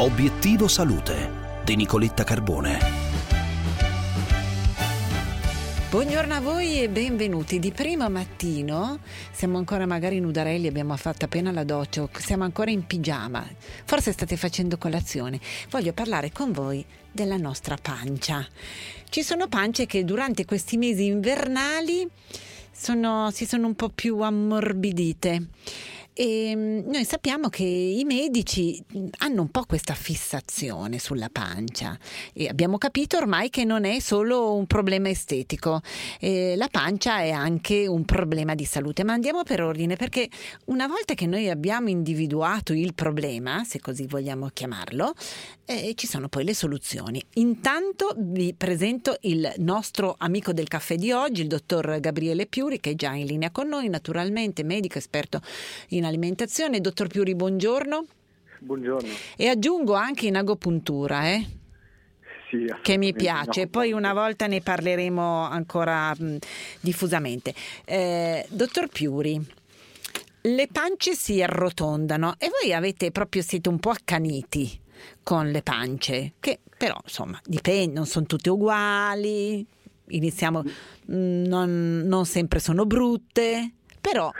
Obiettivo Salute di Nicoletta Carbone. Buongiorno a voi e benvenuti. Di primo mattino siamo ancora magari nudarelli, abbiamo fatto appena la doccia, siamo ancora in pigiama. Forse state facendo colazione. Voglio parlare con voi della nostra pancia. Ci sono pance che durante questi mesi invernali sono, si sono un po' più ammorbidite e mm, noi sappiamo che i medici hanno un po' questa fissazione sulla pancia e abbiamo capito ormai che non è solo un problema estetico, eh, la pancia è anche un problema di salute. Ma andiamo per ordine perché una volta che noi abbiamo individuato il problema, se così vogliamo chiamarlo, eh, ci sono poi le soluzioni. Intanto vi presento il nostro amico del caffè di oggi, il dottor Gabriele Piuri, che è già in linea con noi, naturalmente medico esperto in alimentazione. Dottor Piuri, buongiorno. Buongiorno. E aggiungo anche in agopuntura, eh? Sì, che mi piace, poi una volta ne parleremo ancora mh, diffusamente. Eh, dottor Piuri, le pance si arrotondano e voi avete proprio siete un po' accaniti con le pance, che però insomma dipende, non sono tutte uguali, iniziamo, non, non sempre sono brutte, però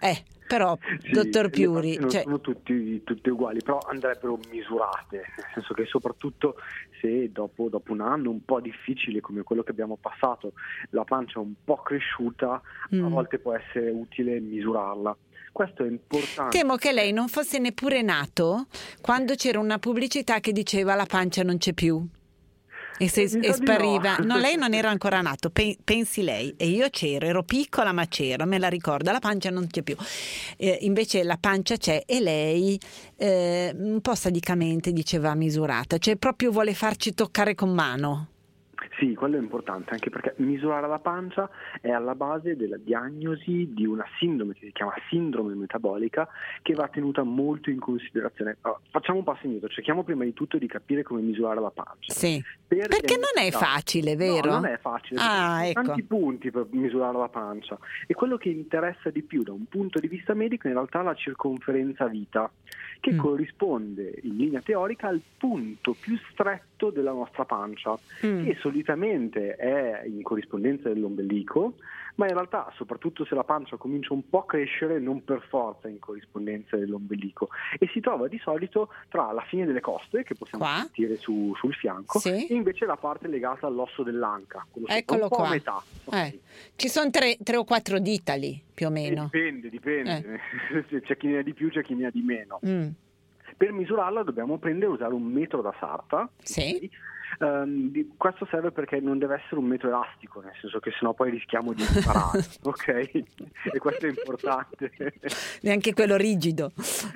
eh, però, Sì, dottor Piuri, cioè, sono tutti, tutte uguali, però andrebbero misurate, nel senso che soprattutto se dopo, dopo un anno un po' difficile come quello che abbiamo passato, la pancia è un po' cresciuta, a Mm. volte può essere utile misurarla. Questo è importante. temo che lei non fosse neppure nato quando c'era una pubblicità che diceva la pancia non c'è più. E, se- Eh, e spariva. no. No, lei non era ancora nato, pe- pensi lei. E io c'ero, ero piccola ma c'ero, me la ricordo, la pancia non c'è più. Eh, invece la pancia c'è e lei eh, un po' sadicamente diceva misurata, cioè proprio vuole farci toccare con mano. Sì, quello è importante, anche perché misurare la pancia è alla base della diagnosi di una sindrome che si chiama sindrome metabolica che va tenuta molto in considerazione. Allora, facciamo un passo indietro, cerchiamo prima di tutto di capire come misurare la pancia. Sì. Per Perché non è facile, vero? No, non è facile. Ah, ecco. tanti punti per misurare la pancia e quello che interessa di più da un punto di vista medico in realtà è la circonferenza vita, che Mm. corrisponde in linea teorica al punto più stretto della nostra pancia, Mm. che solitamente è in corrispondenza dell'ombelico, ma in realtà, soprattutto se la pancia comincia un po' a crescere, non per forza in corrispondenza dell'ombelico, e si trova di solito tra la fine delle coste, che possiamo Qua? sentire su- sul fianco, Sì. e invece la parte legata all'osso dell'anca, Eccolo qua. metà. Eh, Ci sono tre, tre o quattro dita lì, più o Eh, meno. Dipende, dipende, c'è chi ne ha di più, c'è chi ne ha di meno. Mm. Per misurarla dobbiamo prendere e usare un metro da sarta. Sì. Ehm, di- questo serve perché non deve essere un metro elastico, nel senso che sennò poi rischiamo di imparare, ok? E questo è importante. Neanche quello rigido.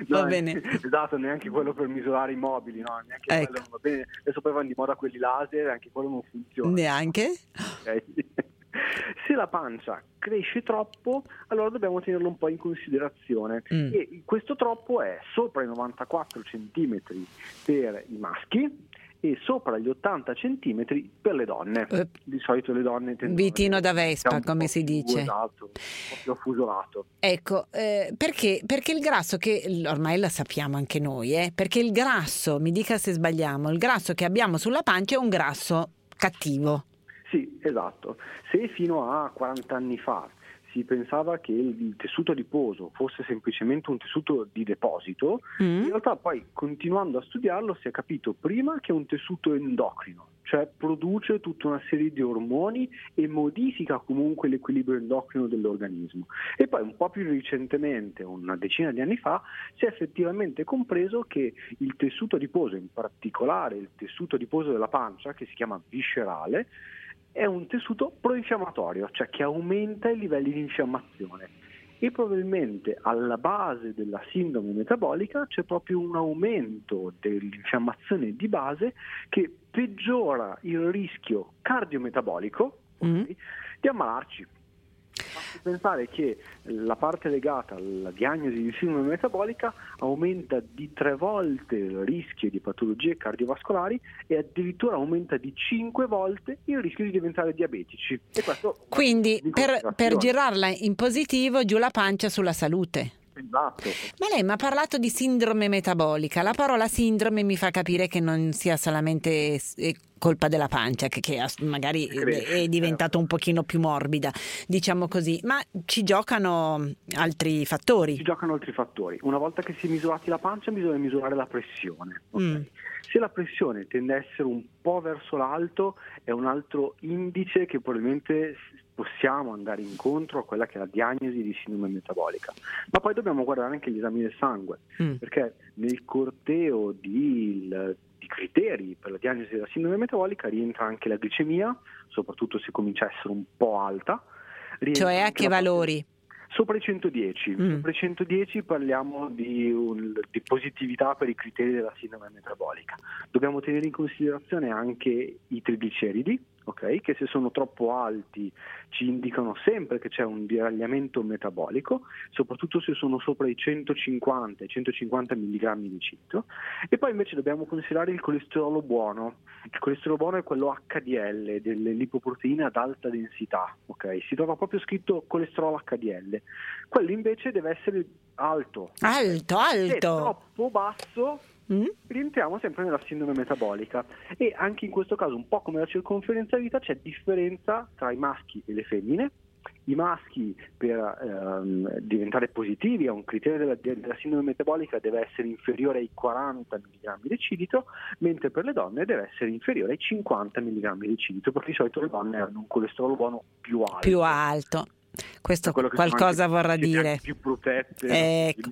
Va No, bene. Esatto, neanche quello per misurare i mobili, no? Neanche Ecco. quello non va bene. Adesso poi vanno di moda quelli laser, anche quello non funziona. Neanche? ok? Se la pancia cresce troppo, allora dobbiamo tenerlo un po' in considerazione. Mm. E questo troppo è sopra i 94 cm per i maschi e sopra gli 80 cm per le donne. Eh. Di solito le donne tendono Vitino da Vespa, un po' come si dice. Esatto, un po' più affusolato. Ecco, eh, perché, perché il grasso che ormai la sappiamo anche noi, eh, perché il grasso, mi dica se sbagliamo, il grasso che abbiamo sulla pancia è un grasso cattivo. Sì, esatto. Se fino a 40 anni fa si pensava che il tessuto adiposo fosse semplicemente un tessuto di deposito, Mm? in realtà poi continuando a studiarlo si è capito prima che è un tessuto endocrino, cioè produce tutta una serie di ormoni e modifica comunque l'equilibrio endocrino dell'organismo. E poi un po' più recentemente, una decina di anni fa, si è effettivamente compreso che il tessuto adiposo, in particolare il tessuto adiposo della pancia, che si chiama viscerale, è un tessuto proinfiammatorio, cioè che aumenta i livelli di infiammazione. E probabilmente alla base della sindrome metabolica c'è proprio un aumento dell'infiammazione di base che peggiora il rischio cardiometabolico Mm. ok, di ammalarci. Basti pensare che la parte legata alla diagnosi di sindrome metabolica aumenta di tre volte il rischio di patologie cardiovascolari e addirittura aumenta di cinque volte il rischio di diventare diabetici. Quindi in per, per girarla in positivo, giù la pancia sulla salute. Esatto. Ma lei mi ha parlato di sindrome metabolica. La parola sindrome mi fa capire che non sia solamente eh, colpa della pancia, che, che magari è diventata un pochino più morbida, diciamo così, ma ci giocano altri fattori. Ci giocano altri fattori. Una volta che si è misurati la pancia bisogna misurare la pressione. Okay? Mm. Se la pressione tende a essere un po' verso l'alto è un altro indice che probabilmente possiamo andare incontro a quella che è la diagnosi di sindrome metabolica. Ma poi dobbiamo guardare anche gli esami del sangue, mm. perché nel corteo di, di, criteri per la diagnosi della sindrome metabolica rientra anche la glicemia, soprattutto se comincia a essere un po' alta. Cioè a che valori? Sopra i 110, mm. sopra i 110 parliamo di, un, di, positività per i criteri della sindrome metabolica. Dobbiamo tenere in considerazione anche i trigliceridi, okay? che se sono troppo alti ci indicano sempre che c'è un deragliamento metabolico, soprattutto se sono sopra i 150 e 150 mg di cito. E poi invece dobbiamo considerare il colesterolo buono. Il colesterolo buono è quello HDL, delle lipoproteine ad alta densità. Okay? Si trova proprio scritto colesterolo HDL. Quello invece deve essere alto. Alto, alto. Se troppo basso mm? rientriamo sempre nella sindrome metabolica e anche in questo caso un po' come la circonferenza vita c'è differenza tra i maschi e le femmine i maschi per ehm, diventare positivi a un criterio della, della, sindrome metabolica deve essere inferiore ai 40 mg di cilito, mentre per le donne deve essere inferiore ai 50 mg di cilito, perché di solito le donne hanno un colesterolo buono più alto. Più alto. Questo qualcosa vorrà dire. Più protette, ecco.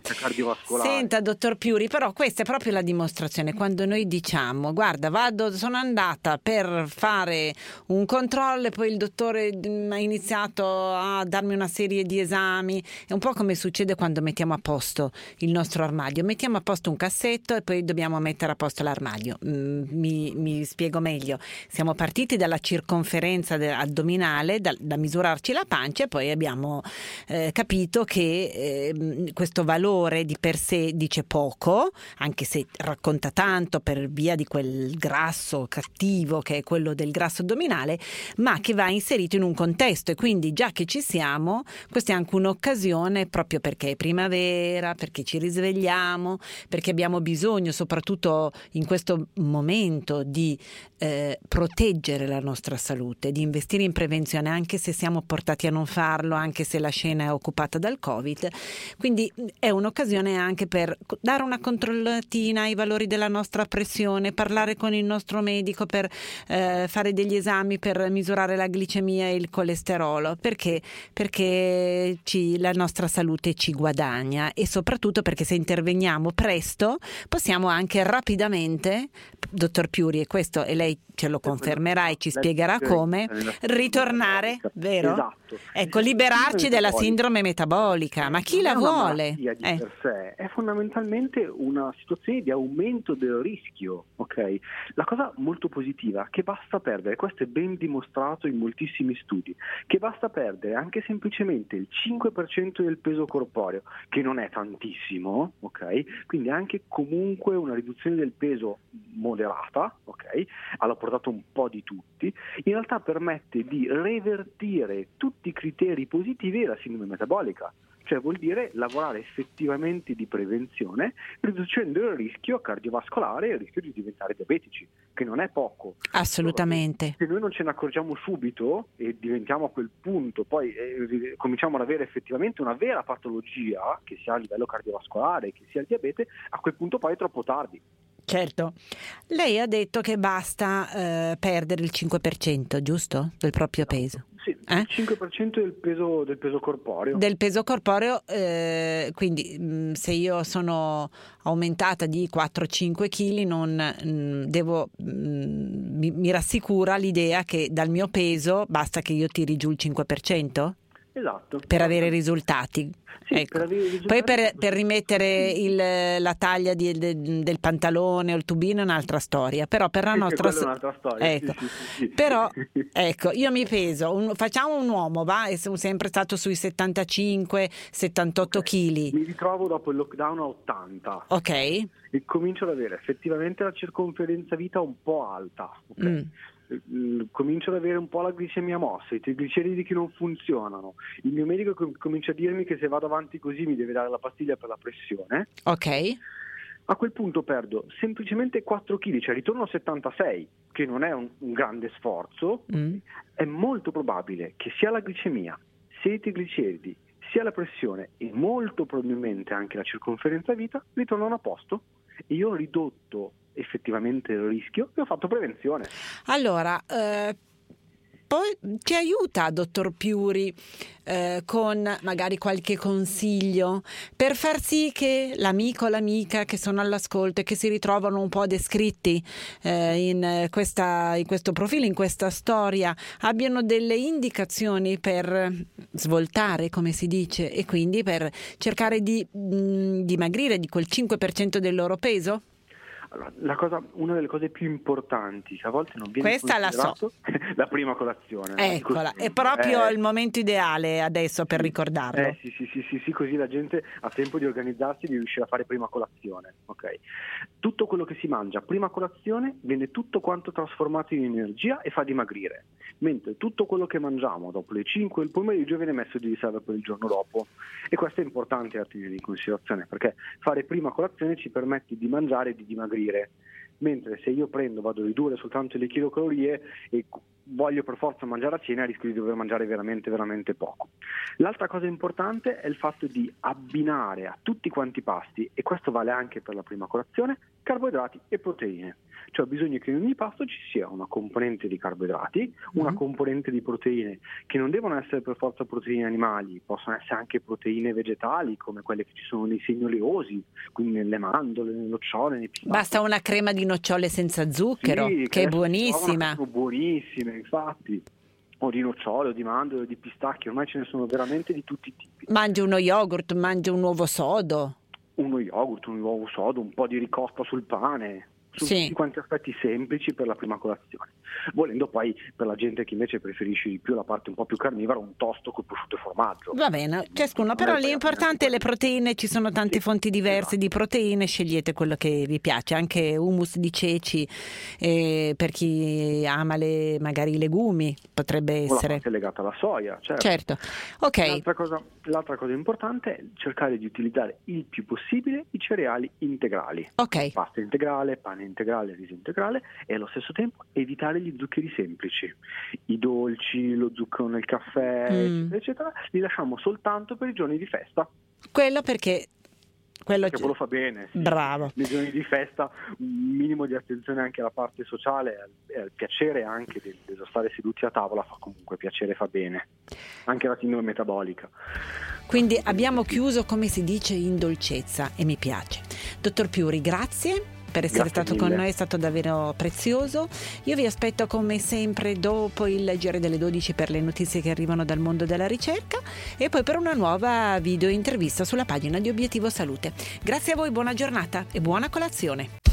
Senta, dottor Piuri, però questa è proprio la dimostrazione. Quando noi diciamo, guarda, vado, sono andata per fare un controllo e poi il dottore mm, ha iniziato a darmi una serie di esami. È un po' come succede quando mettiamo a posto il nostro armadio. Mettiamo a posto un cassetto e poi dobbiamo mettere a posto l'armadio. Mm, mi, mi spiego meglio. Siamo partiti dalla circonferenza addominale, da, da misurarci la pancia e poi abbiamo eh, capito che eh, questo valore di per sé dice poco, anche se racconta tanto per via di quel grasso cattivo che è quello del grasso addominale, ma che va inserito in un contesto. E quindi già che ci siamo, questa è anche un'occasione proprio perché è primavera, perché ci risvegliamo, perché abbiamo bisogno soprattutto in questo momento di eh, proteggere la nostra salute, di investire in prevenzione anche se siamo portati a non farlo farlo anche se la scena è occupata dal Covid. Quindi è un'occasione anche per dare una controllatina ai valori della nostra pressione, parlare con il nostro medico per eh, fare degli esami per misurare la glicemia e il colesterolo, perché, perché ci, la nostra salute ci guadagna e soprattutto perché se interveniamo presto possiamo anche rapidamente, dottor Piuri, e questo e lei ce lo confermerà e ci spiegherà come, ritornare, vero? Esatto. Ecco, liberarci della sindrome metabolica, ma chi la vuole? Di eh. per sé è fondamentalmente una situazione di aumento del rischio, ok? La cosa molto positiva è che basta perdere, questo è ben dimostrato in moltissimi studi, che basta perdere anche semplicemente il 5% del peso corporeo, che non è tantissimo, ok? Quindi anche comunque una riduzione del peso moderata, ok? Alla portata un po' di tutti, in realtà permette di revertire tutti i criteri positivi della sindrome metabolica cioè vuol dire lavorare effettivamente di prevenzione, riducendo il rischio cardiovascolare e il rischio di diventare diabetici, che non è poco. Assolutamente. Se noi non ce ne accorgiamo subito e diventiamo a quel punto, poi eh, cominciamo ad avere effettivamente una vera patologia, che sia a livello cardiovascolare, che sia il diabete, a quel punto poi è troppo tardi. Certo, lei ha detto che basta eh, perdere il 5%, giusto? Del proprio peso. Sì, eh? il 5% del peso, del peso, corporeo. Del peso corporeo, eh, quindi mh, mm, se io sono aumentata di 4-5 kg, non mh, mm, devo, mh, mm, mi, mi rassicura l'idea che dal mio peso basta che io tiri giù il 5%? Esatto. Per avere risultati. Sì, ecco. per risultati Poi per, per rimettere il, la taglia di, de, del pantalone o il tubino è un'altra storia, però per la sì, nostra... È un'altra storia. Ecco. Sì, però ecco, io mi peso, un, facciamo un uomo, va? Sono sempre stato sui 75-78 okay. kg. Mi ritrovo dopo il lockdown a 80. Ok. E comincio ad avere effettivamente la circonferenza vita un po' alta. Okay? Mm comincio ad avere un po' la glicemia mossa, i trigliceridi che non funzionano, il mio medico comincia a dirmi che se vado avanti così mi deve dare la pastiglia per la pressione. Ok. A quel punto perdo semplicemente 4 kg, cioè ritorno a 76, che non è un, un grande sforzo, mm. è molto probabile che sia la glicemia, sia i trigliceridi, sia la pressione e molto probabilmente anche la circonferenza vita ritornano a posto e io ho ridotto effettivamente il rischio e ho fatto prevenzione. Allora, eh, poi ci aiuta, dottor Piuri, eh, con magari qualche consiglio per far sì che l'amico o l'amica che sono all'ascolto e che si ritrovano un po' descritti eh, in, questa, in questo profilo, in questa storia, abbiano delle indicazioni per svoltare, come si dice, e quindi per cercare di mh, dimagrire di quel 5% del loro peso? Cosa, una delle cose più importanti che a volte non viene Questa la so. la prima colazione. Eccola, è proprio eh, il momento ideale adesso per ricordarlo. Eh, sì, sì, sì, sì, sì, così la gente ha tempo di organizzarsi e di riuscire a fare prima colazione. Okay. Tutto quello che si mangia prima colazione viene tutto quanto trasformato in energia e fa dimagrire, mentre tutto quello che mangiamo dopo le 5 del pomeriggio viene messo di riserva per il giorno dopo. E questo è importante da tenere in considerazione perché fare prima colazione ci permette di mangiare e di dimagrire dimagrire, mentre se io prendo, vado a ridurre soltanto le chilocalorie e voglio per forza mangiare a cena rischio di dover mangiare veramente veramente poco. L'altra cosa importante è il fatto di abbinare a tutti quanti i pasti, e questo vale anche per la prima colazione, carboidrati e proteine. Cioè bisogna che in ogni pasto ci sia una componente di carboidrati, una mm-hmm. componente di proteine, che non devono essere per forza proteine animali, possono essere anche proteine vegetali, come quelle che ci sono nei segni oleosi, quindi nelle mandorle, nelle nocciole, nei pistacchi. Basta una crema di nocciole senza zucchero, sì, che, che è buonissima. Sono infatti o di nocciole, o di mandorle, o di pistacchi, ormai ce ne sono veramente di tutti i tipi. Mangia uno yogurt, mangia un uovo sodo. Uno yogurt, un uovo sodo, un po' di ricotta sul pane, sono sì. tutti quanti aspetti semplici per la prima colazione. Volendo poi per la gente che invece preferisce di più la parte un po' più carnivora, un tosto con prosciutto e formaggio. Va bene, ciascuno, però l'importante è le proteine, ci sono tante sì, fonti diverse esatto. di proteine, scegliete quello che vi piace, anche hummus di ceci eh, per chi ama le, magari i legumi, potrebbe essere. È legata alla soia, certo. certo. Okay. L'altra, cosa, l'altra cosa importante è cercare di utilizzare il più possibile i cereali integrali. Ok. Pasta integrale, pane integrale, riso integrale e allo stesso tempo evitare gli zuccheri semplici, i dolci, lo zucchero nel caffè, mm. eccetera, eccetera, li lasciamo soltanto per i giorni di festa. Quello perché quello, quello fa bene. Sì. Bravo. Nei giorni di festa un minimo di attenzione anche alla parte sociale e al piacere anche dello stare seduti a tavola fa comunque piacere, fa bene. Anche la sindrome metabolica. Quindi abbiamo chiuso come si dice in dolcezza e mi piace. Dottor Piuri, grazie per essere Grazie stato mille. con noi, è stato davvero prezioso. Io vi aspetto come sempre dopo il giro delle 12 per le notizie che arrivano dal mondo della ricerca e poi per una nuova video intervista sulla pagina di Obiettivo Salute. Grazie a voi, buona giornata e buona colazione.